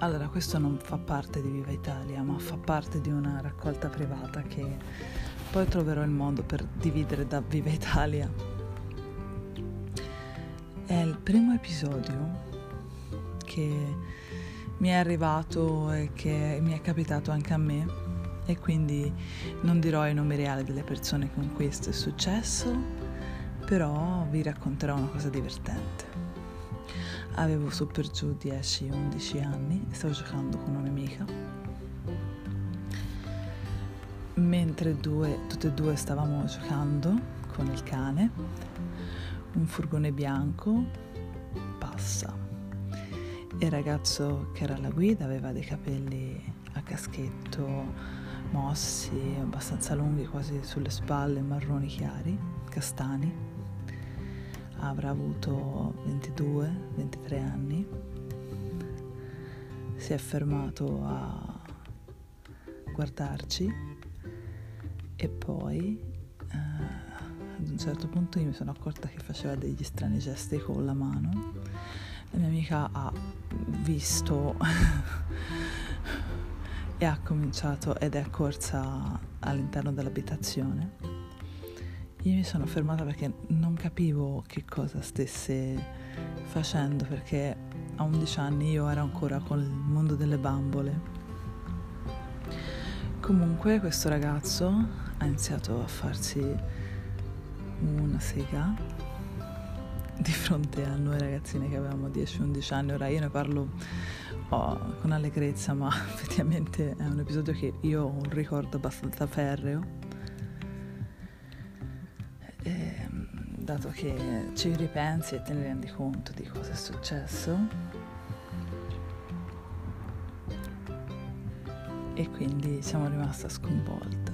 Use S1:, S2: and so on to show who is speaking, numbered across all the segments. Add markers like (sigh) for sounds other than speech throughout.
S1: Allora, questo non fa parte di Viva Italia, ma fa parte di una raccolta privata che poi troverò il modo per dividere da Viva Italia. È il primo episodio che mi è arrivato e che mi è capitato anche a me e quindi non dirò i nomi reali delle persone con cui questo è successo, però vi racconterò una cosa divertente. Avevo su per giù 10-11 anni e stavo giocando con un'amica. Mentre due, tutte e due stavamo giocando con il cane, un furgone bianco passa. Il ragazzo che era alla guida aveva dei capelli a caschetto mossi, abbastanza lunghi, quasi sulle spalle, marroni chiari, castani avrà avuto 22-23 anni, si è fermato a guardarci e poi eh, ad un certo punto io mi sono accorta che faceva degli strani gesti con la mano. La mia amica ha visto (laughs) e ha cominciato ed è corsa all'interno dell'abitazione io mi sono fermata perché non capivo che cosa stesse facendo perché a 11 anni io ero ancora con il mondo delle bambole. Comunque questo ragazzo ha iniziato a farsi una sega di fronte a noi ragazzine che avevamo 10-11 anni. Ora io ne parlo oh, con allegrezza, ma (laughs) effettivamente è un episodio che io ho un ricordo abbastanza ferreo dato che ci ripensi e te ne rendi conto di cosa è successo. E quindi siamo rimasta sconvolta.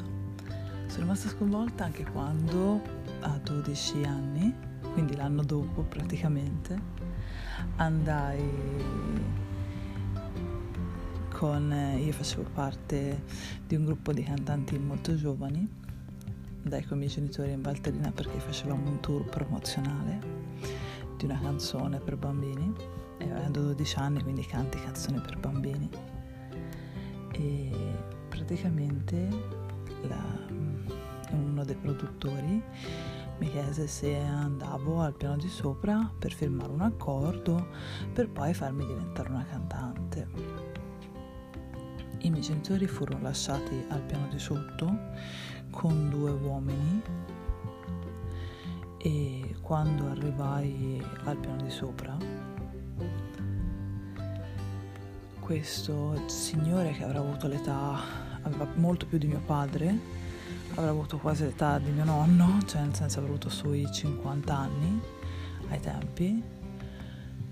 S1: Sono rimasta sconvolta anche quando a 12 anni, quindi l'anno dopo praticamente, andai con, io facevo parte di un gruppo di cantanti molto giovani andai con i miei genitori in Valtellina perché facevamo un tour promozionale di una canzone per bambini e avendo 12 anni quindi canti canzoni per bambini e praticamente la, uno dei produttori mi chiese se andavo al piano di sopra per firmare un accordo per poi farmi diventare una cantante. I miei genitori furono lasciati al piano di sotto con due uomini e quando arrivai al piano di sopra questo signore che avrà avuto l'età aveva molto più di mio padre avrà avuto quasi l'età di mio nonno cioè nel senso avrà avuto sui 50 anni ai tempi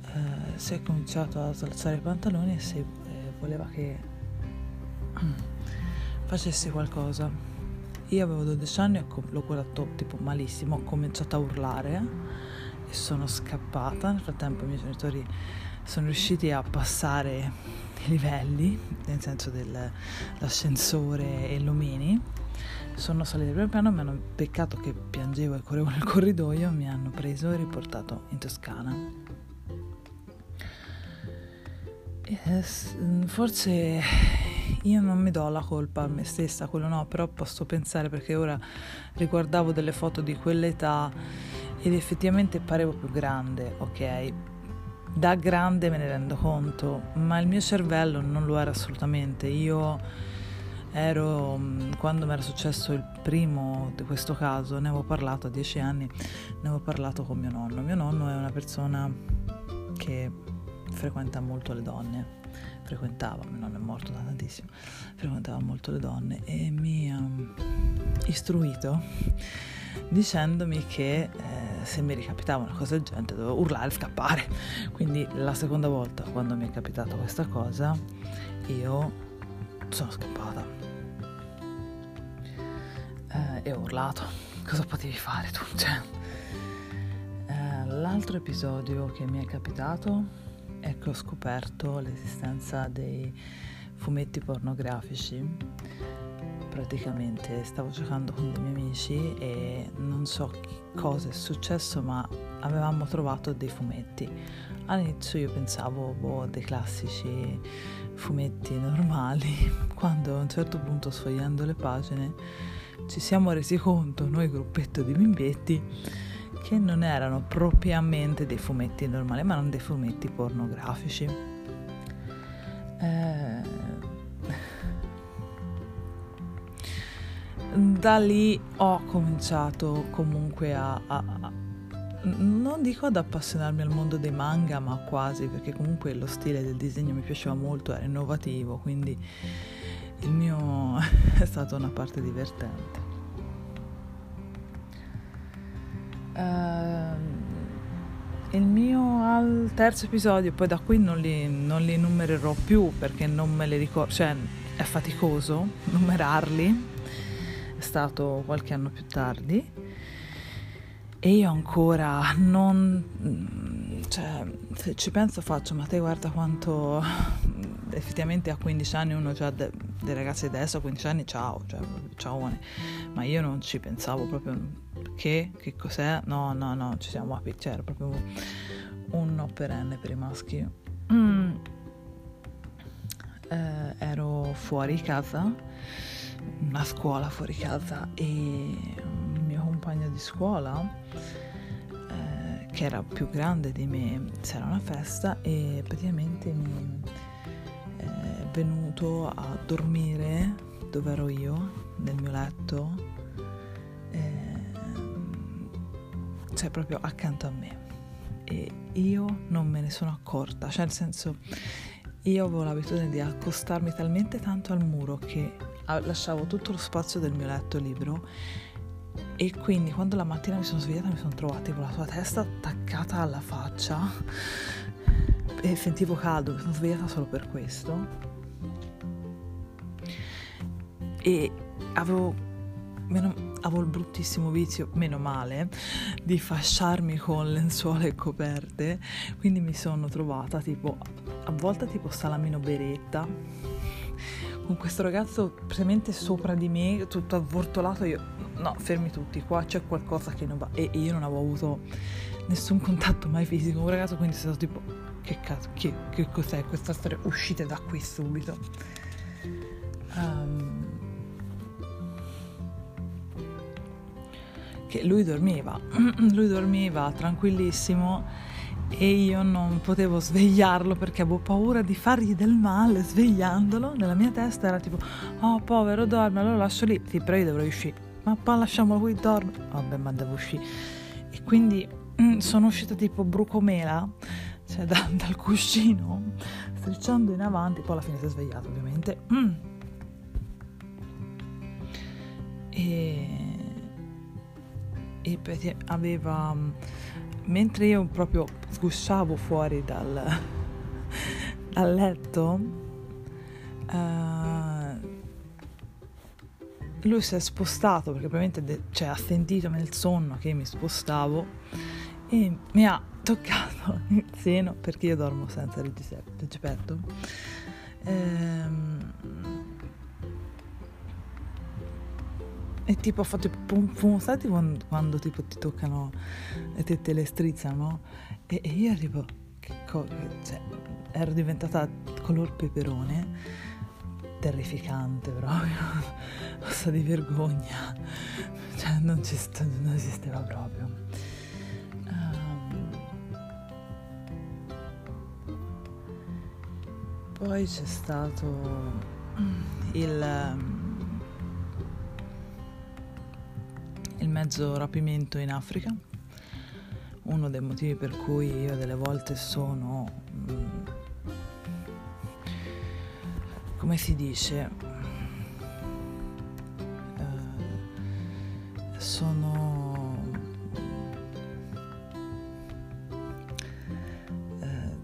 S1: eh, si è cominciato a alzare i pantaloni e si, eh, voleva che (clears throat) facessi qualcosa io avevo 12 anni e l'ho guardato tipo malissimo, ho cominciato a urlare e sono scappata. Nel frattempo i miei genitori sono riusciti a passare i livelli, nel senso dell'ascensore e lumini. Sono saliti al primo piano, mi hanno beccato che piangevo e correvo nel corridoio, mi hanno preso e riportato in Toscana. E, forse io non mi do la colpa a me stessa, quello no, però posso pensare perché ora riguardavo delle foto di quell'età ed effettivamente parevo più grande, ok? Da grande me ne rendo conto, ma il mio cervello non lo era assolutamente. Io ero, mm, quando mi era successo il primo di questo caso, ne avevo parlato a dieci anni, ne avevo parlato con mio nonno. Mio nonno è una persona che frequenta molto le donne frequentava, mio nonno è morto da tantissimo, frequentava molto le donne e mi ha istruito dicendomi che eh, se mi ricapitava una cosa del genere dovevo urlare e scappare. Quindi la seconda volta quando mi è capitata questa cosa io sono scappata eh, e ho urlato. Cosa potevi fare tu? Cioè, eh, l'altro episodio che mi è capitato ecco ho scoperto l'esistenza dei fumetti pornografici. Praticamente stavo giocando con dei miei amici e non so cosa è successo, ma avevamo trovato dei fumetti. All'inizio io pensavo, boh, dei classici fumetti normali, (laughs) quando a un certo punto sfogliando le pagine ci siamo resi conto, noi gruppetto di bimbietti, che non erano propriamente dei fumetti normali, ma erano dei fumetti pornografici. Eh, da lì ho cominciato comunque a, a, a, non dico ad appassionarmi al mondo dei manga, ma quasi, perché comunque lo stile del disegno mi piaceva molto, era innovativo, quindi il mio (laughs) è stata una parte divertente. Uh, il mio al terzo episodio, poi da qui non li, non li numererò più perché non me li ricordo, cioè è faticoso numerarli, è stato qualche anno più tardi. E io ancora non... cioè, se ci penso faccio, ma te guarda quanto (laughs) effettivamente a 15 anni uno già de, dei ragazzi adesso a 15 anni ciao, cioè ciao, ma io non ci pensavo proprio che, che cos'è, no no no, ci siamo a cioè era proprio un no perenne per i maschi. Mm. Eh, ero fuori casa, una scuola fuori casa e compagno di scuola che era più grande di me, c'era una festa e praticamente mi eh, è venuto a dormire dove ero io, nel mio letto, eh, cioè proprio accanto a me. E io non me ne sono accorta, cioè nel senso io avevo l'abitudine di accostarmi talmente tanto al muro che lasciavo tutto lo spazio del mio letto libero e quindi quando la mattina mi sono svegliata mi sono trovata con la sua testa attaccata alla faccia e sentivo caldo, mi sono svegliata solo per questo. E avevo, meno, avevo il bruttissimo vizio, meno male, di fasciarmi con lenzuola e coperte, quindi mi sono trovata tipo, a volte tipo salamino beretta, con questo ragazzo praticamente sopra di me, tutto avvortolato, io no, fermi tutti, qua c'è qualcosa che non va. E, io non avevo avuto nessun contatto mai fisico con un ragazzo, quindi sono stato tipo, che cazzo, che, che cos'è questa storia? Uscite da qui subito. Um, che lui dormiva, (clears throat) lui dormiva tranquillissimo e io non potevo svegliarlo perché avevo paura di fargli del male svegliandolo. Nella mia testa era tipo, oh povero dorme, lo lascio lì. Sì, però io dovrei uscire ma poi lasciamolo qui dorme vabbè ma devo uscire. E quindi mm, sono uscita tipo brucomela cioè da, (laughs) dal cuscino strisciando in avanti poi alla fine si è svegliato ovviamente. Mm. e e aveva mentre io proprio sgusciavo fuori dal, (laughs) dal letto uh, lui si è spostato perché probabilmente de- cioè, ha sentito nel sonno che mi spostavo e mi ha toccato (laughs) il seno perché io dormo senza reggipetto. Ehm, e tipo ho fatto pum pum, sai quando, quando, tipo ti toccano le tette le strizzano? E, e io tipo, che cosa, cioè, ero diventata color peperone terrificante proprio, (laughs) cosa di vergogna, cioè non, ci st- non esisteva proprio. Um, poi c'è stato il, il mezzo rapimento in Africa, uno dei motivi per cui io delle volte sono... come si dice, uh, sono uh,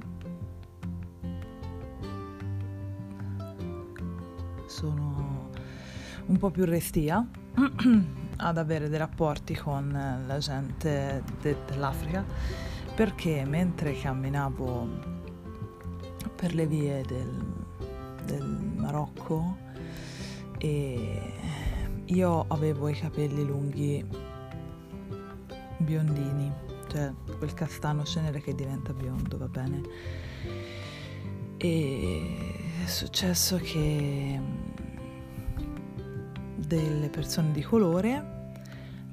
S1: sono un po' più restia (clears throat) ad avere dei rapporti con la gente de- dell'Africa perché mentre camminavo per le vie del del Marocco e io avevo i capelli lunghi biondini, cioè quel castano cenere che diventa biondo, va bene? E successo che delle persone di colore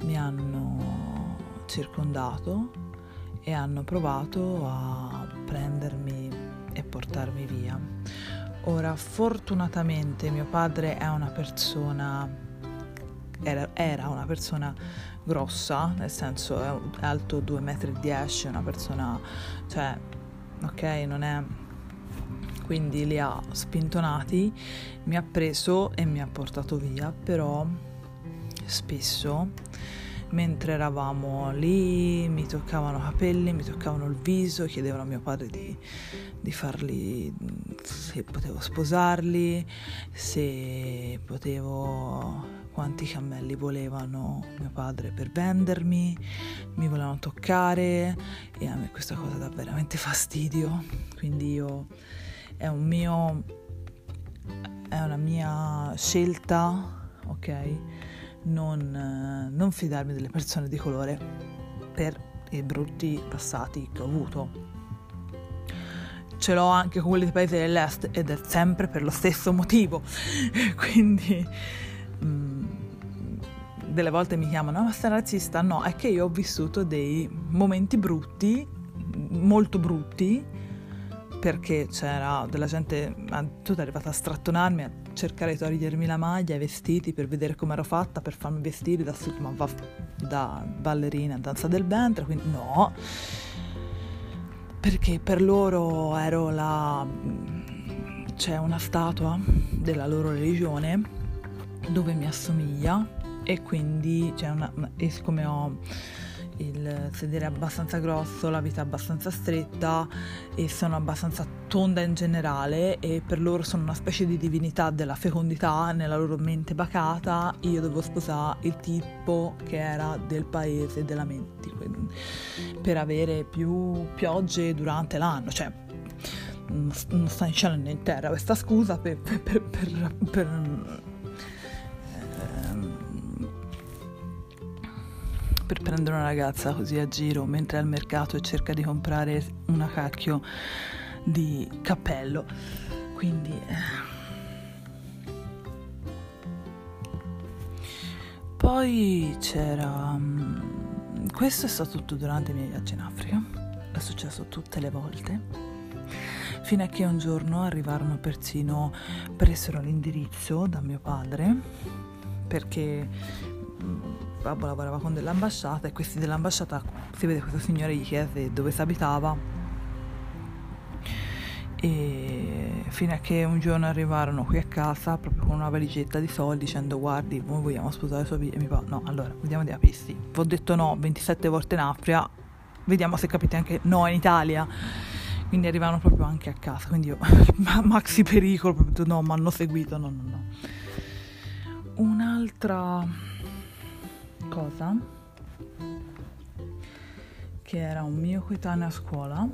S1: mi hanno circondato e hanno provato a prendermi e portarmi via. Ora, fortunatamente mio padre è una persona, era, era una persona grossa, nel senso è alto 2,10 m, una persona, cioè, ok, non è quindi li ha spintonati, mi ha preso e mi ha portato via, però spesso mentre eravamo lì mi toccavano i capelli, mi toccavano il viso, chiedevano a mio padre di, di farli, se potevo sposarli, se potevo, quanti cammelli volevano mio padre per vendermi, mi volevano toccare e a me questa cosa dà veramente fastidio, quindi io è un mio è una mia scelta, ok? Non, non fidarmi delle persone di colore per i brutti passati che ho avuto. Ce l'ho anche con quelli dei paesi dell'est ed è sempre per lo stesso motivo. (laughs) Quindi mm, delle volte mi chiamano, ma sei razzista? No, è che io ho vissuto dei momenti brutti, molto brutti, perché c'era della gente, tutta arrivata a strattonarmi, a cercare di togliermi la maglia, i vestiti per vedere come ero fatta, per farmi vestire da, da ballerina, danza del ventre, quindi no, perché per loro ero la... c'è una statua della loro religione dove mi assomiglia e quindi c'è una... e siccome ho il sedere abbastanza grosso, la vita abbastanza stretta e sono abbastanza tonda in generale e per loro sono una specie di divinità della fecondità nella loro mente bacata, io devo sposare il tipo che era del paese della mente per avere più piogge durante l'anno, cioè non sta in cielo né in terra questa scusa per, per, per, per per prendere una ragazza così a giro mentre è al mercato e cerca di comprare una cacchio di cappello. Quindi... Eh. Poi c'era... Mm, questo è stato tutto durante i miei viaggi in Africa. È successo tutte le volte. Fino a che un giorno arrivarono persino, presero l'indirizzo da mio padre perché babbo lavorava con dell'ambasciata e questi dell'ambasciata si vede questo signore gli chiese dove si abitava. E fino a che un giorno arrivarono qui a casa proprio con una valigetta di soldi dicendo guardi noi vogliamo sposare sua figlia. E mi fa no allora vediamo di apisti vi ho detto no 27 volte in Africa vediamo se capite anche no in Italia. Quindi arrivano proprio anche a casa quindi io (laughs) maxi pericolo proprio no mi hanno seguito no no no. Un'altra cosa che era un mio coetaneo a scuola.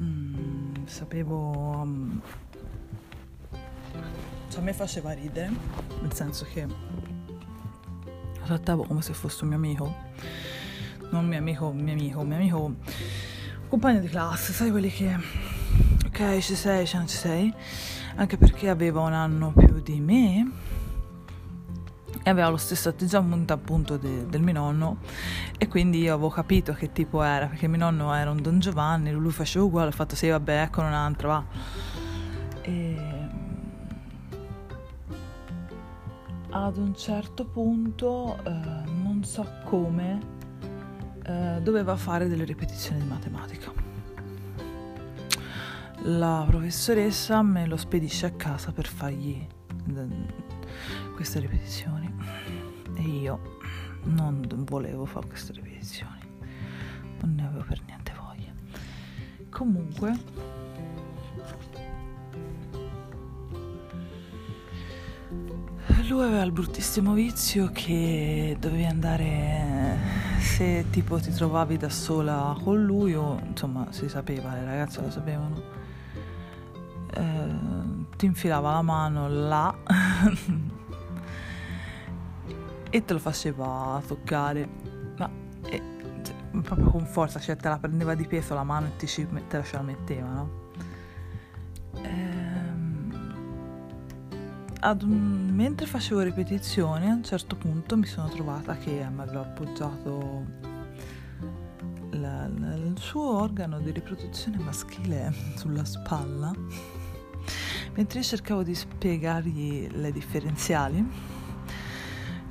S1: Mm, sapevo mm, cioè a me faceva ridere nel senso che lo trattavo come se fosse un mio amico. Non un mio amico un mio amico un mio amico compagno di classe sai quelli che ok ci sei ci non ci sei. Anche perché aveva un anno più di me e aveva lo stesso atteggiamento appunto de, del mio nonno. E quindi io avevo capito che tipo era perché mio nonno era un Don Giovanni lui faceva uguale ho fatto sì vabbè ecco un'altra va. E ad un certo punto eh, non so come eh, doveva fare delle ripetizioni di matematica. La professoressa me lo spedisce a casa per fargli queste ripetizioni. E io non volevo fare queste ripetizioni. Non ne avevo per niente voglia. Comunque lui aveva il bruttissimo vizio che dovevi andare se tipo ti trovavi da sola con lui o insomma si sapeva le ragazze lo sapevano ti infilava la mano là (laughs) e te lo faceva toccare. Ma e, cioè, proprio con forza, cioè te la prendeva di peso la mano e ti, te la ce la metteva, no? Ehm, un, mentre facevo ripetizioni a un certo punto mi sono trovata che mi aveva appoggiato la, la, il suo organo di riproduzione maschile (laughs) sulla spalla mentre io cercavo di spiegargli le differenziali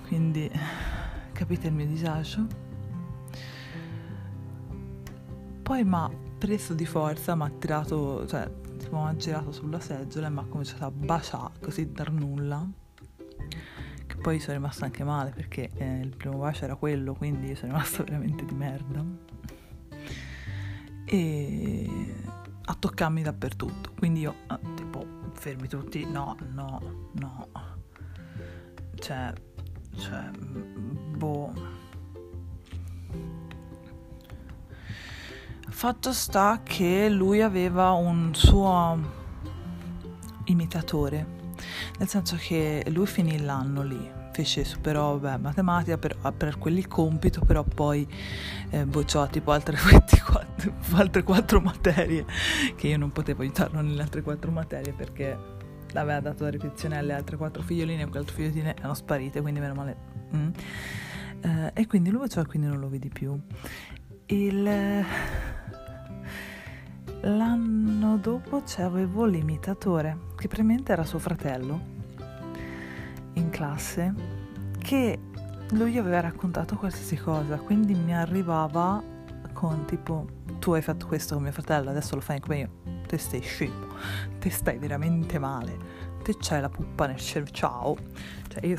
S1: quindi capite il mio disagio? Poi mi ha preso di forza mi ha tirato cioè mi ha girato sulla seggiola e mi ha cominciato a baciare così dar nulla che poi sono rimasta anche male perché eh, il primo bacio era quello quindi sono rimasta (laughs) veramente di merda. E a toccarmi dappertutto quindi io ah, tipo fermi tutti. No no no. Cioè cioè boh. Fatto sta che lui aveva un suo imitatore, nel senso che lui finì l'anno lì, fece superò beh, matematica per, per quelli compito, però poi eh, bocciò tipo altre (laughs) 24, altre quattro materie, che io non potevo aiutarlo nelle altre quattro materie perché aveva dato la ripetizione alle altre quattro figlioline e quelle altre figlioline erano sparite, quindi meno male. Mm. Eh, e quindi lui bocciò e quindi non lo vedi più. Il L'anno dopo avevo l'imitatore, che praticamente era suo fratello, in classe, che lui aveva raccontato qualsiasi cosa, quindi mi arrivava con tipo tu hai fatto questo con mio fratello, adesso lo fai come io, te stai scemo, te stai veramente male, te c'hai la puppa nel cervello, ciao. Cioè io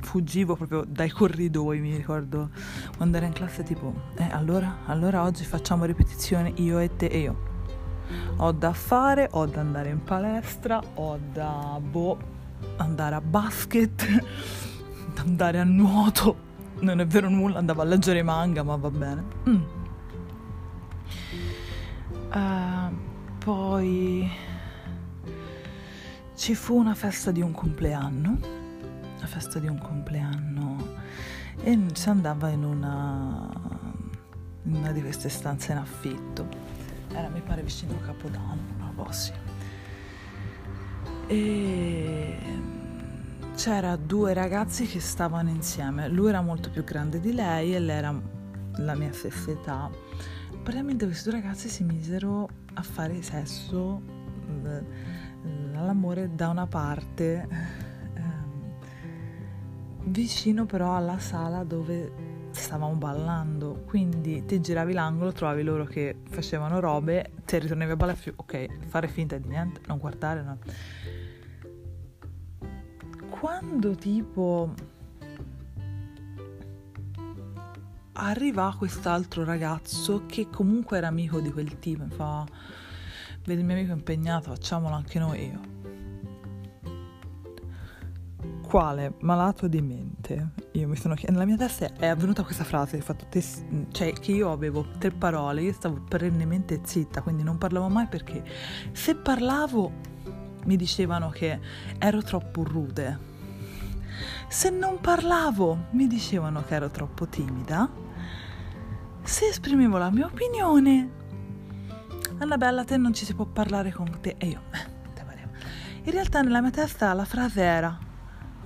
S1: fuggivo proprio dai corridoi, mi ricordo quando ero in classe tipo, eh allora, allora oggi facciamo ripetizione io e te e io. Ho da fare, ho da andare in palestra, ho da boh, andare a basket, da (laughs) andare a nuoto. Non è vero nulla, andavo a leggere manga, ma va bene. Mm. Uh, poi ci fu una festa di un compleanno la festa di un compleanno e si andava in una, in una di queste stanze in affitto. Era mi pare vicino a Capodanno, una cosa E c'era due ragazzi che stavano insieme. Lui era molto più grande di lei e lei era la mia stessa età. Praticamente questi due ragazzi si misero a fare sesso, l'amore da una parte vicino però alla sala dove stavamo ballando, quindi ti giravi l'angolo, trovavi loro che facevano robe, te ritornavi a ballare, ok, fare finta di niente, non guardare, no. Quando tipo arriva quest'altro ragazzo che comunque era amico di quel tipo, fa, vedi il mio amico impegnato, facciamolo anche noi io. Quale? Malato di mente. Io mi sono nella mia testa è avvenuta questa frase fatto tes- cioè che io avevo tre parole io stavo perennemente zitta quindi non parlavo mai perché se parlavo mi dicevano che ero troppo rude se non parlavo mi dicevano che ero troppo timida se esprimevo la mia opinione Annabella te non ci si può parlare con te e io eh, in realtà nella mia testa la frase era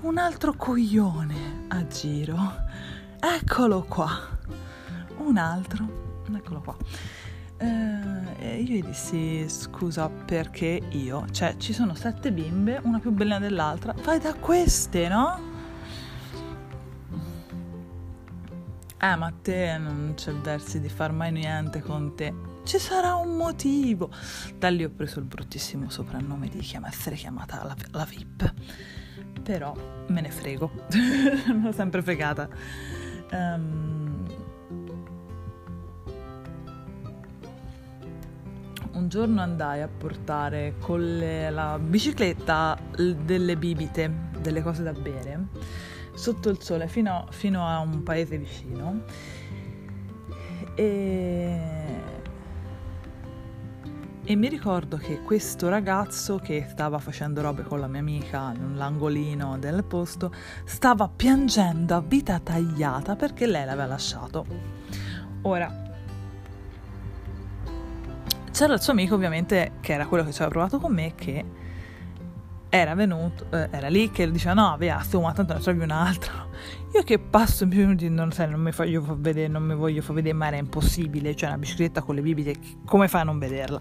S1: un altro coglione a giro. Eccolo qua. Un altro. Eccolo qua. Eh, io gli dissi scusa perché io, cioè ci sono sette bimbe, una più bella dell'altra, vai da queste, no? Eh, ma a te non c'è versi di far mai niente con te. Ci sarà un motivo. Da lì ho preso il bruttissimo soprannome di chiam- essere chiamata la, la VIP però me ne frego, (laughs) l'ho sempre fregata. Um, un giorno andai a portare con le, la bicicletta delle bibite, delle cose da bere, sotto il sole fino, fino a un paese vicino. E e mi ricordo che questo ragazzo che stava facendo robe con la mia amica nell'angolino del posto stava piangendo a vita tagliata perché lei l'aveva lasciato. Ora, c'era il suo amico ovviamente che era quello che ci aveva provato con me che era venuto, eh, era lì che diceva no, via, ma tanto ne trovi un'altra. Io che passo più minuti non, sai, non mi voglio far vedere, non mi voglio far vedere, ma era impossibile, cioè una bicicletta con le bibite, come fai a non vederla?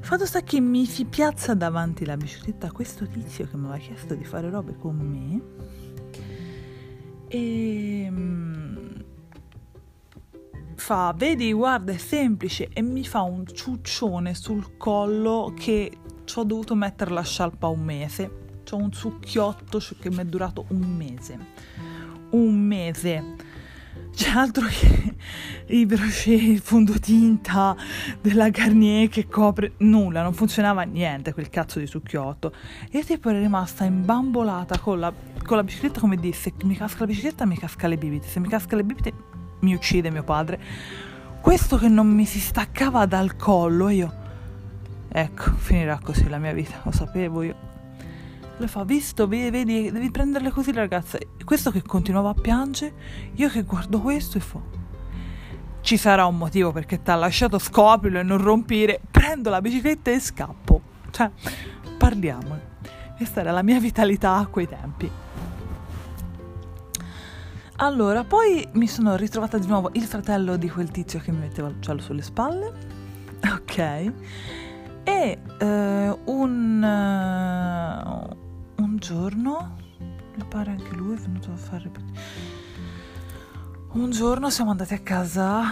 S1: Fatto sta che mi si piazza davanti la bicicletta questo tizio che mi aveva chiesto di fare robe con me e mm, fa, vedi, guarda, è semplice e mi fa un ciuccione sul collo che ci ho dovuto mettere la scialpa un mese. C'ho un succhiotto che mi è durato un mese. Un mese. C'è altro che i brochet, il fondotinta della Garnier che copre nulla, non funzionava niente quel cazzo di succhiotto. E tipo ero rimasta imbambolata con la, con la bicicletta come disse, mi casca la bicicletta mi casca le bibite, se mi casca le bibite mi uccide mio padre. Questo che non mi si staccava dal collo io Ecco, finirà così la mia vita, lo sapevo io. Le fa, visto, vedi, devi prenderle così ragazza. E questo che continuava a piangere, io che guardo questo e fa, ci sarà un motivo perché ti ha lasciato scoprilo e non rompire, prendo la bicicletta e scappo. Cioè, parliamone. Questa era la mia vitalità a quei tempi. Allora, poi mi sono ritrovata di nuovo il fratello di quel tizio che mi metteva il giallo sulle spalle. Ok e eh, un, uh, un giorno, mi pare anche lui è venuto a fare... Un giorno siamo andati a casa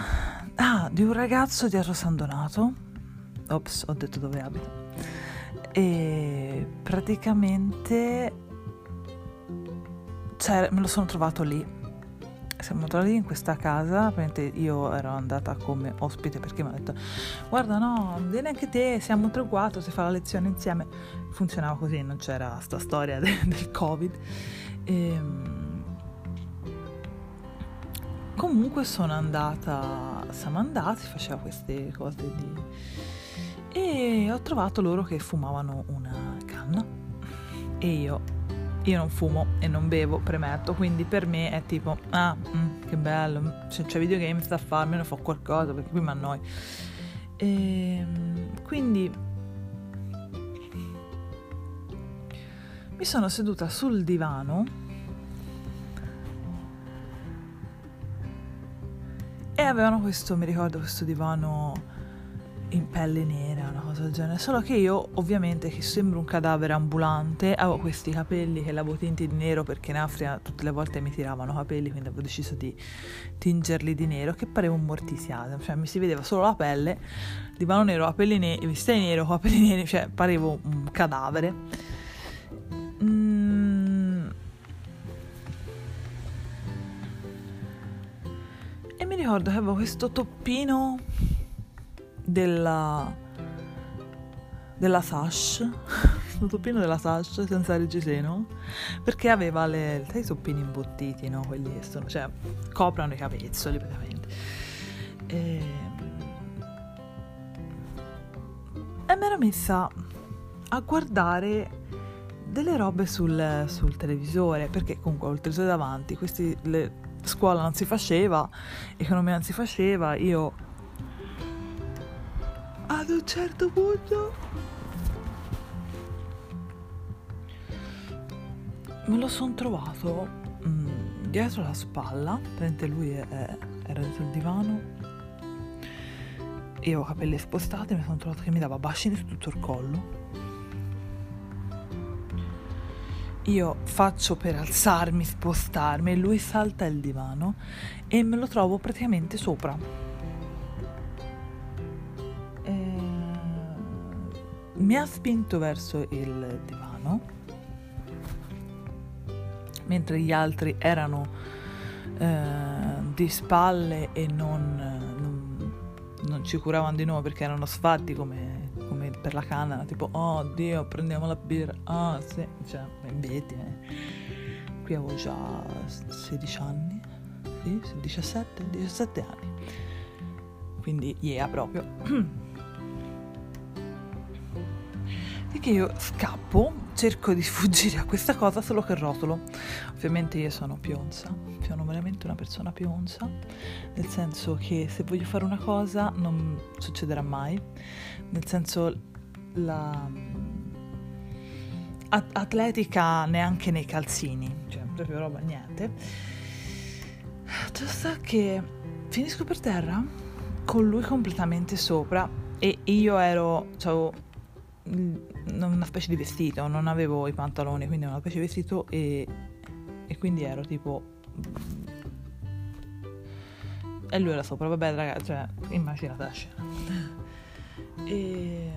S1: ah, di un ragazzo di Arro San Donato. Ops, ho detto dove abita. E praticamente cioè, me lo sono trovato lì siamo entrati in questa casa, io ero andata come ospite perché mi ha detto guarda no, vieni anche te, siamo tre o quattro, si fa la lezione insieme. Funzionava così, non c'era sta storia de- (laughs) del covid. E, ehm, comunque sono andata, siamo andati, faceva queste cose di... E ho trovato loro che fumavano una canna e io io non fumo e non bevo, premetto, quindi per me è tipo, ah, mm, che bello, se c'è videogame sta a farmi, ne fa qualcosa, perché qui mi annoi. E, ehm, quindi mi sono seduta sul divano e avevano questo, mi ricordo, questo divano in pelle nera, una cosa del genere. Solo che io, ovviamente, che sembro un cadavere ambulante, avevo questi capelli che l'avevo tinti di nero perché in Africa tutte le volte mi tiravano capelli, quindi avevo deciso di tingerli di nero, che pareva un mortisiato, cioè mi si vedeva solo la pelle, divano nero, capelli neri, vestiti nero, capelli (laughs) neri, cioè parevo un cadavere. Mm. E mi ricordo che avevo questo toppino della della Sash (laughs) il toppino della Sash senza reggiseno perché aveva le sai i soppini imbottiti no? Quelli sono cioè coprono i capezzoli praticamente. E, e mi ero messa a guardare delle robe sul, sul televisore perché comunque ho il televisore davanti questi le scuola non si faceva economia non si faceva io ad un certo punto me lo sono trovato mm, dietro la spalla, praticamente lui era sul divano, io ho capelli spostati, mi sono trovato che mi dava bacini su tutto il collo. Io faccio per alzarmi, spostarmi, lui salta il divano e me lo trovo praticamente sopra mi ha spinto verso il divano, mentre gli altri erano eh, di spalle e non, non, non, ci curavano di nuovo perché erano sfatti come, come per la canna, tipo oh Dio prendiamo la birra, ah oh, sì, cioè, vedi, eh. qui avevo già 16 anni, sì, 17, 17 anni, quindi yeah proprio. (clears throat) che io scappo, cerco di (laughs) sfuggire a questa cosa solo che rotolo. Ovviamente io sono pionza, sono veramente una persona pionza, nel senso che se voglio fare una cosa non succederà mai, nel senso la... atletica neanche nei calzini, cioè proprio roba niente. Ciò sta che finisco per terra con lui completamente sopra e io ero, avevo una specie di vestito, non avevo i pantaloni, quindi una specie di vestito e, e quindi ero tipo... E lui era sopra, vabbè ragazzi, cioè, immaginate la scena. (laughs) E...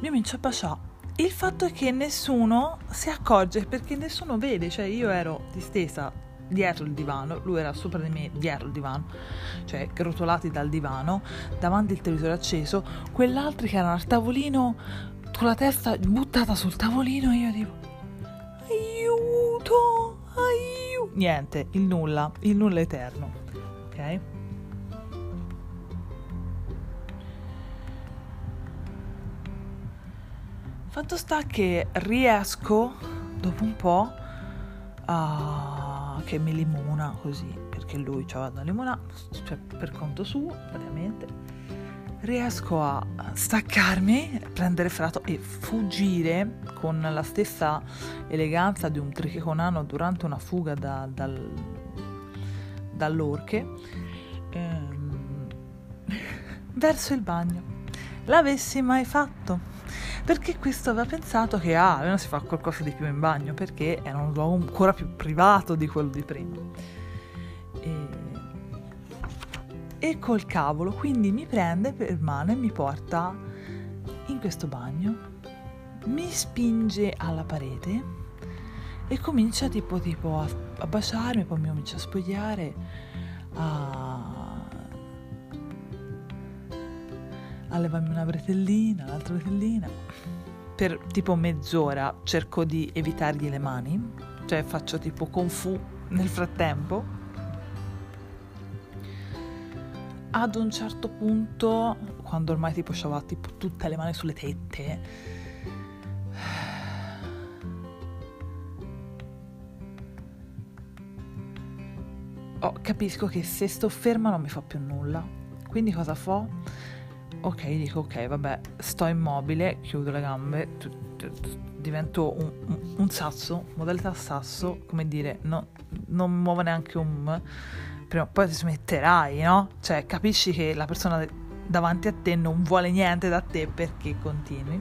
S1: Mi comincio a baciare. Il fatto è che nessuno si accorge perché nessuno vede, cioè io ero distesa dietro il divano, lui era sopra di me dietro il divano, cioè rotolati dal divano, davanti il televisore acceso, quell'altro che era al tavolino con la testa buttata sul tavolino io tipo aiuto, aiuto, niente, il nulla, il nulla eterno, ok? Fatto sta che riesco dopo un po' a che mi limona così, perché lui aveva da limona, cioè per conto suo, praticamente. Riesco a staccarmi, prendere frato e fuggire con la stessa eleganza di un tricheconano durante una fuga da, dal, dall'orche ehm, (laughs) verso il bagno. L'avessi mai fatto? Perché questo aveva pensato che ah, almeno si fa qualcosa di più in bagno perché era un luogo ancora più privato di quello di prima. E, e col cavolo, quindi mi prende per mano e mi porta in questo bagno, mi spinge alla parete e comincia tipo, tipo a, a baciarmi, poi mi comincia a spogliare, a, a levarmi una bretellina, l'altra bretellina per tipo mezz'ora cerco di evitargli le mani, cioè faccio tipo kung fu nel frattempo. Ad un certo punto, quando ormai tipo avevo tipo tutte le mani sulle tette, oh, capisco che se sto ferma non mi fa più nulla. Quindi cosa fa? Ok, dico ok, vabbè, sto immobile, chiudo le gambe, divento un, un, un sasso, modalità sasso, come dire, no, non muovo neanche un... Prima o poi ti smetterai, no? Cioè, capisci che la persona davanti a te non vuole niente da te perché continui.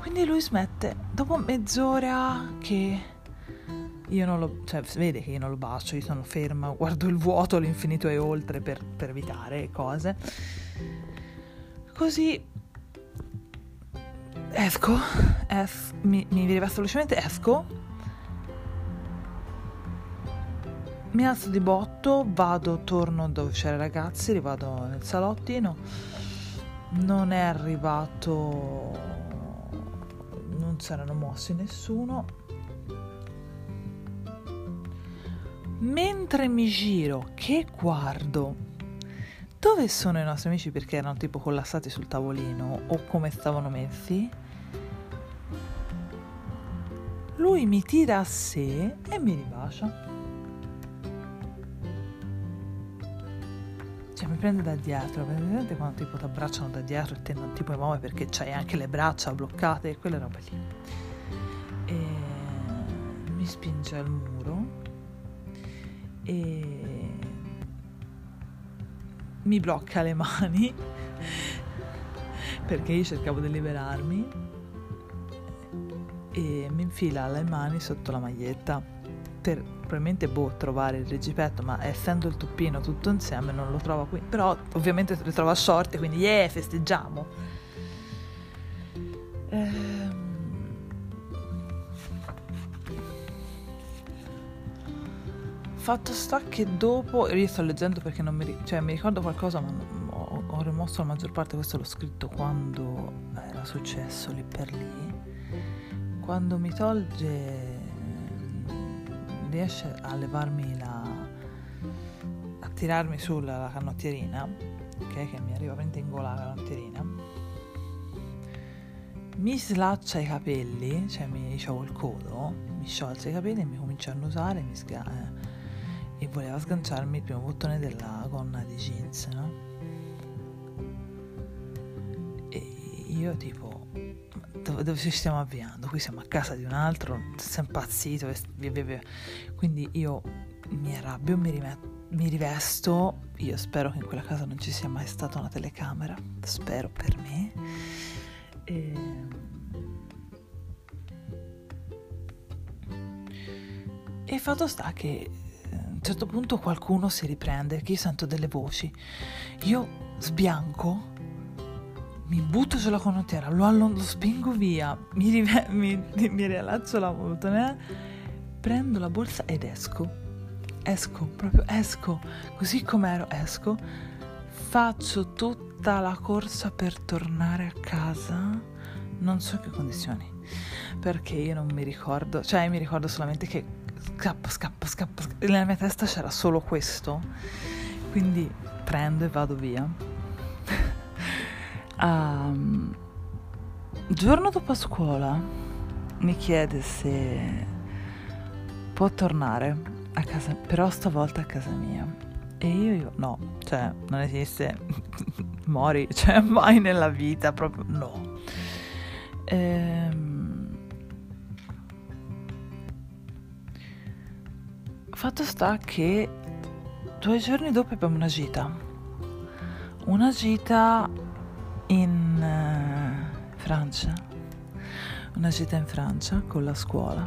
S1: Quindi lui smette, dopo mezz'ora che io non lo, cioè vede che io non lo bacio, io sono ferma, guardo il vuoto, l'infinito e oltre per, per evitare cose Così esco, es- mi, mi rivesto velocemente, esco, mi alzo di botto, vado, torno dove c'erano i ragazzi, rivado nel salottino, non è arrivato, non si erano mossi nessuno. Mentre mi giro, che guardo dove sono i nostri amici perché erano tipo collassati sul tavolino o come stavano messi? Lui mi tira a sé e mi ribacia. Cioè mi prende da dietro, vedete quando tipo ti abbracciano da dietro e te non ti muovere perché c'hai anche le braccia bloccate e quelle robe lì. E mi spinge al muro e mi blocca le mani (laughs) perché io cercavo di liberarmi e mi infila le mani sotto la maglietta per probabilmente boh, trovare il regipetto, ma essendo il tuppino tutto insieme non lo trova qui. Però ovviamente le trova short, quindi yeah, festeggiamo. Ehm Fatto sta che dopo, io sto leggendo perché non mi, cioè, mi ricordo qualcosa, ma ho, ho, rimosso la maggior parte, questo l'ho scritto quando era successo lì per lì. Quando mi tolge, riesce a levarmi la, a tirarmi sulla la canottierina, ok, che mi arriva veramente in gola la canottierina, mi slaccia i capelli, cioè mi diciamo il codo, mi sciolse i capelli e mi comincia a annusare, mi sga- e voleva sganciarmi il primo bottone della gonna di jeans, no? io tipo, dove, ci stiamo avviando? Qui siamo a casa di un altro, sei impazzito, quindi io mi arrabbio, mi, rimetto, mi rivesto, io spero che in quella casa non ci sia mai stata una telecamera, spero per me. E... E fatto sta che un certo punto qualcuno si riprende, che io sento delle voci. Io sbianco, mi butto sulla conottiera, lo, allon- lo spingo via, mi, rive- (laughs) mi, mi riallaccio la bottone, prendo la borsa ed esco. Esco, proprio esco, così com'ero esco, faccio tutta la corsa per tornare a casa, non so che condizioni, perché io non mi ricordo, cioè mi ricordo solamente che scappo, scappo, scappo, scappo. nella mia testa c'era solo questo, quindi prendo e vado via. um, (laughs) giorno dopo scuola mi chiede se può tornare a casa, però stavolta a casa mia. E io, io no, cioè non esiste, (laughs) mori, cioè (laughs) mai nella vita, proprio no. Ehm, Fatto sta che due giorni dopo abbiamo una gita. Una gita in uh, Francia. Una gita in Francia con la scuola.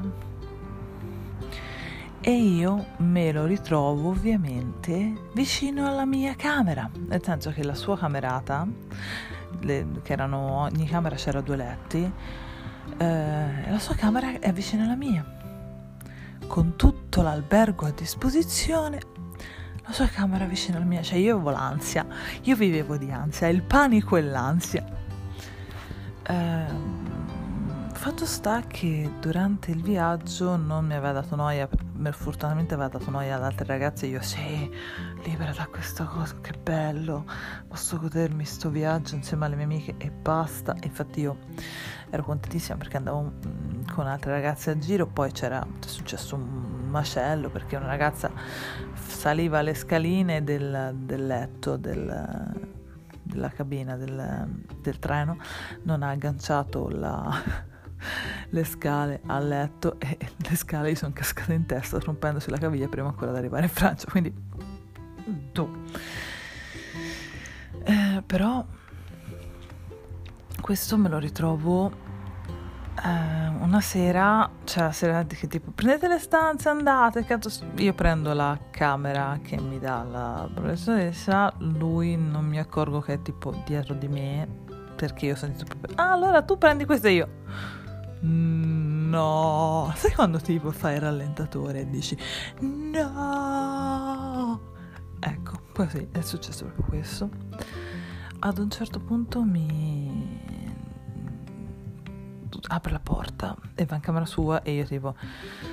S1: E io me lo ritrovo ovviamente vicino alla mia camera, nel senso che la sua camerata, le, che erano, ogni camera c'era due letti, eh, la sua camera è vicino alla mia con tutto l'albergo a disposizione, la sua camera vicino alla mia, cioè io avevo l'ansia, io vivevo di ansia, il panico e l'ansia. Eh, fatto sta che durante il viaggio non mi aveva dato noia, fortunatamente aveva dato noia ad altre ragazze, io sì, libera da questa cosa, che bello, posso godermi sto viaggio insieme alle mie amiche e basta. infatti io ero contentissima perché andavo mm, con altre ragazze a giro, poi c'era successo un macello perché una ragazza saliva le scaline del, del letto del, della cabina del, del, treno, non ha agganciato la, (laughs) le scale al letto e (laughs) le scale gli sono cascate in testa rompendosi la caviglia prima ancora di arrivare in Francia, quindi tu. Eh, però questo me lo ritrovo eh, una sera, cioè la sera che tipo prendete le stanze, andate, io prendo la camera che mi dà la professoressa, lui non mi accorgo che è tipo dietro di me perché io ho sentito proprio, ah allora tu prendi questo e io, no, sai quando tipo fai il rallentatore e dici no, ecco, così è successo proprio questo. Ad un certo punto mi apre la porta e va in camera sua e io tipo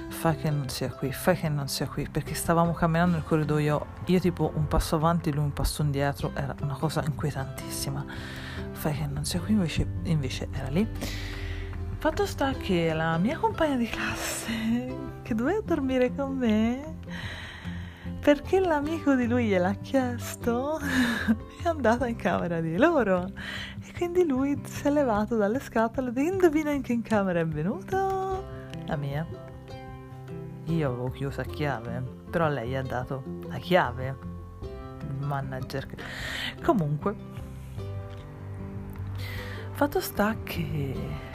S1: fai che non sia qui, fai che non sia qui perché stavamo camminando nel corridoio io tipo un passo avanti lui un passo indietro era una cosa inquietantissima. Fai che non sia qui invece, invece era lì fatto sta che la mia compagna di classe che doveva dormire con me perché l'amico di lui gliel'ha chiesto (laughs) è andata in camera di loro e quindi lui si è levato dalle scatole e indovina in che camera è venuto? La mia. Io avevo chiuso a chiave, però lei ha dato la chiave. Manager. Comunque, fatto sta che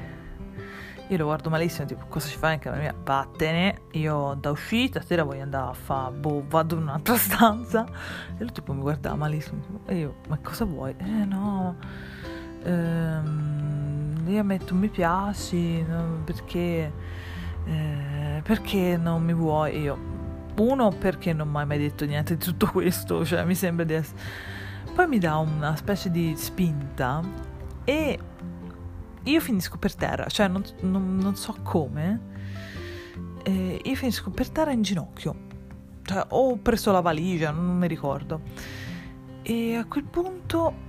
S1: io lo guardo malissimo, tipo, cosa ci fai in camera mia? Vattene, io da uscita, stasera voglio andare a fare, boh, vado in un'altra (laughs) stanza. E lui tipo mi guardava malissimo, tipo, e io, ma cosa vuoi? Eh no, ehm, io metto mi piaci, no, perché, eh, perché non mi vuoi? Io, uno, perché non mi hai mai detto niente di tutto questo, (laughs) cioè mi sembra di essere... Poi mi dà una specie di spinta e io finisco per terra, cioè non, non, non so come, eh, io finisco per terra in ginocchio, cioè ho preso la valigia, non mi ricordo. E a quel punto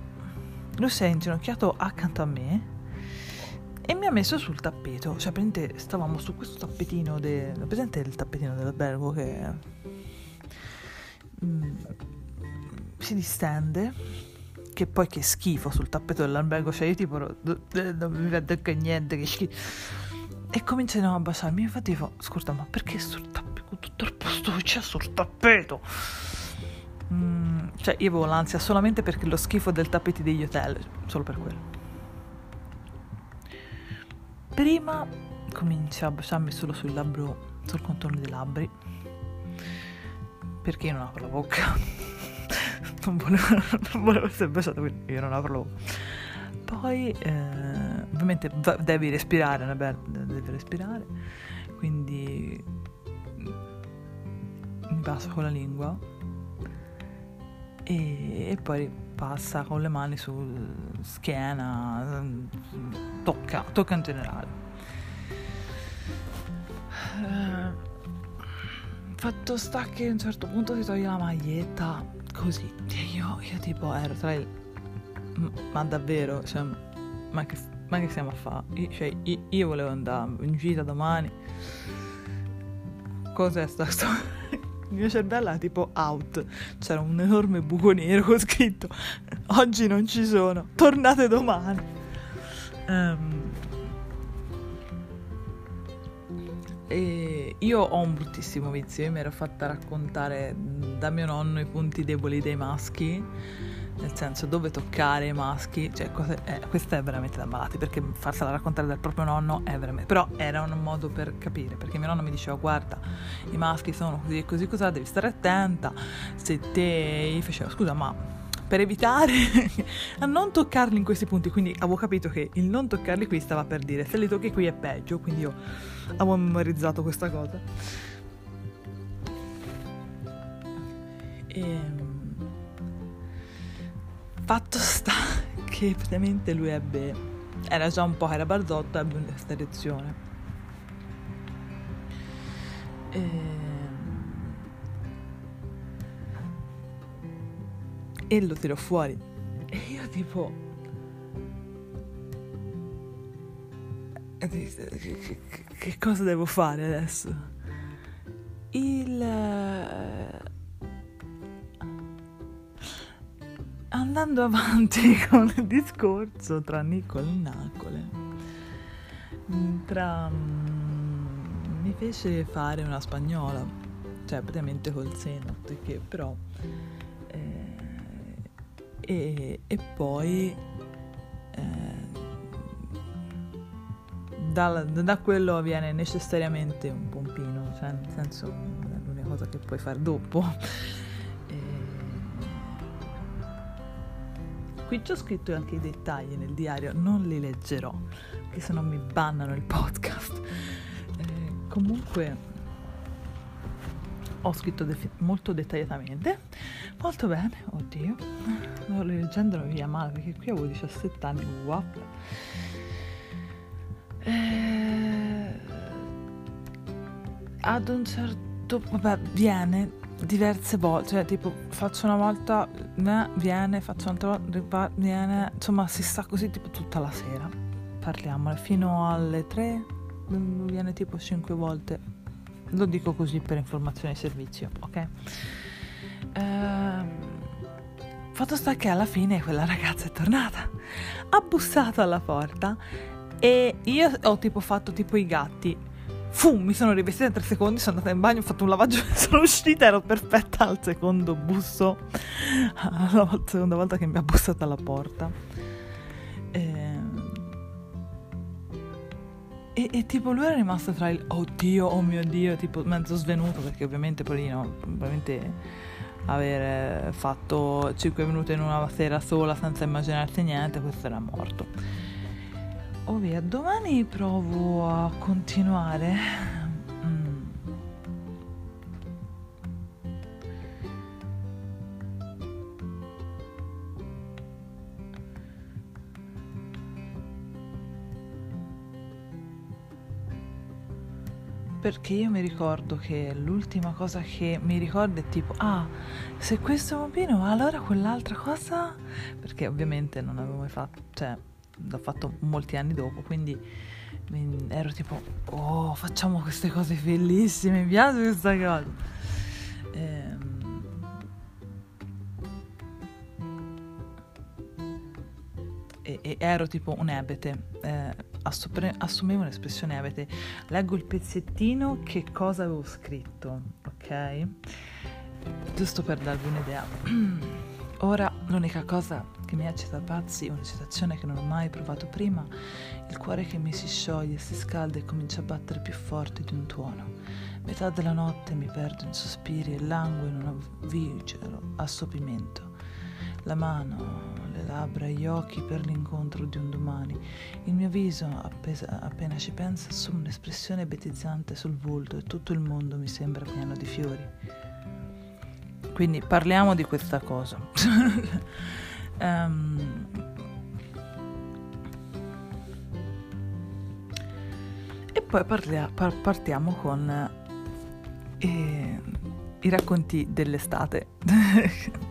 S1: lui si è inginocchiato accanto a me e mi ha messo sul tappeto, cioè praticamente stavamo su questo tappetino, de... presente il tappetino dell'albergo che mm, si distende che poi che schifo sul tappeto dell'albergo, cioè io tipo non mi vedo che niente, che schifo. E cominciano a baciarmi, infatti fa, scusa ma perché sul tappeto, tutto il posto che c'è sul tappeto? Mm, cioè io avevo l'ansia solamente perché lo schifo del tappeti degli hotel, solo per quello. Prima comincia a baciarmi solo sul labbro, sul contorno dei labbri, perché io non apro la bocca. (laughs) non, volevo, non volevo essere baciato, quindi io non bocca. Poi, eh, ovviamente, devi respirare, vabbè, devi respirare, quindi mi passo con la lingua e, e poi passa con le mani su schiena, tocca, tocca in generale. Uh, fatto sta che a un certo punto si toglie la maglietta così io, io tipo ero tra il ma davvero cioè, ma, che, ma che stiamo a fare io, cioè, io, io volevo andare in gita domani cos'è sta storia (laughs) il mio cervello era tipo out. C'era un enorme buco nero con scritto oggi non ci sono, tornate domani. Um, e io ho un bruttissimo vizio, io mi ero fatta raccontare da mio nonno i punti deboli dei maschi nel senso dove toccare i maschi, cioè cose, eh, questa è veramente da malati perché farsela raccontare dal proprio nonno è veramente, però era un modo per capire perché mio nonno mi diceva guarda i maschi sono così e così cosa, devi stare attenta, se te gli facevo scusa ma per evitare (laughs) a non toccarli in questi punti, quindi avevo capito che il non toccarli qui stava per dire se li tocchi qui è peggio, quindi io avevo memorizzato questa cosa. E ehm, Fatto sta (laughs) che praticamente lui ebbe, era già un po' era barzotto, ebbe questa erezione. E... e lo tirò fuori. E io tipo... Che, cosa devo fare adesso? Il andando avanti (laughs) con il discorso tra Nicole e Nacole, tra, mm, mi fece fare una spagnola, cioè praticamente col seno, che però... Eh, e, e, poi da, da, quello viene necessariamente un pompino, cioè nel senso è l'unica cosa che puoi fare dopo. Qui ci ho scritto anche i dettagli nel diario, non li leggerò, che se no mi bannano il podcast. Eh, comunque ho scritto de- molto dettagliatamente, molto bene, oddio, leggendolo via male perché qui avevo 17 anni, wow. Eh, ad un certo, vabbè, viene diverse volte, cioè tipo faccio una volta, né, viene, faccio un'altra volta, viene, insomma si sta così tipo tutta la sera, parliamone, fino alle 3, mm, viene tipo 5 volte, lo dico così per informazione di servizio, ok? Ehm, fatto sta che alla fine quella ragazza è tornata, ha bussato alla porta e io ho tipo fatto tipo i gatti, Fu, mi sono rivestita in tre secondi, sono andata in bagno, ho fatto un lavaggio (laughs) e sono uscita, ero perfetta al secondo busso, (laughs) la seconda volta che mi ha bussato alla porta. E, ehm, e, e, tipo lui era rimasto tra il oddio, oh mio dio, tipo mezzo svenuto, perché ovviamente Polino, ovviamente aver fatto 5 minuti in una sera sola senza immaginarsi niente, questo era morto. Oh via, domani provo a continuare. Mm. Perché io mi ricordo che l'ultima cosa che mi ricordo è tipo, ah, se questo bambino, allora quell'altra cosa? Perché ovviamente non avevo mai fatto, cioè l'ho fatto molti anni dopo, quindi ero tipo, oh, facciamo queste cose bellissime, mi piace questa cosa. Ehm... e, e ero tipo un ebete, eh, assupre, assumevo un'espressione ebete, leggo il pezzettino che cosa avevo scritto, ok? Giusto per darvi un'idea. (clears throat) Ora l'unica cosa che mi eccita pazzi è una citazione che non ho mai provato prima, il cuore che mi si scioglie, si scalda e comincia a battere più forte di un tuono. Metà della notte mi perdo in sospiri e langue in un vigero assopimento la mano, le labbra e gli occhi per l'incontro di un domani. Il mio viso, appesa, appena ci penso, assume un'espressione betizzante sul volto e tutto il mondo mi sembra pieno di fiori. Quindi parliamo di questa cosa. (laughs) um, e poi parlia, par- partiamo con eh, i racconti dell'estate. (laughs)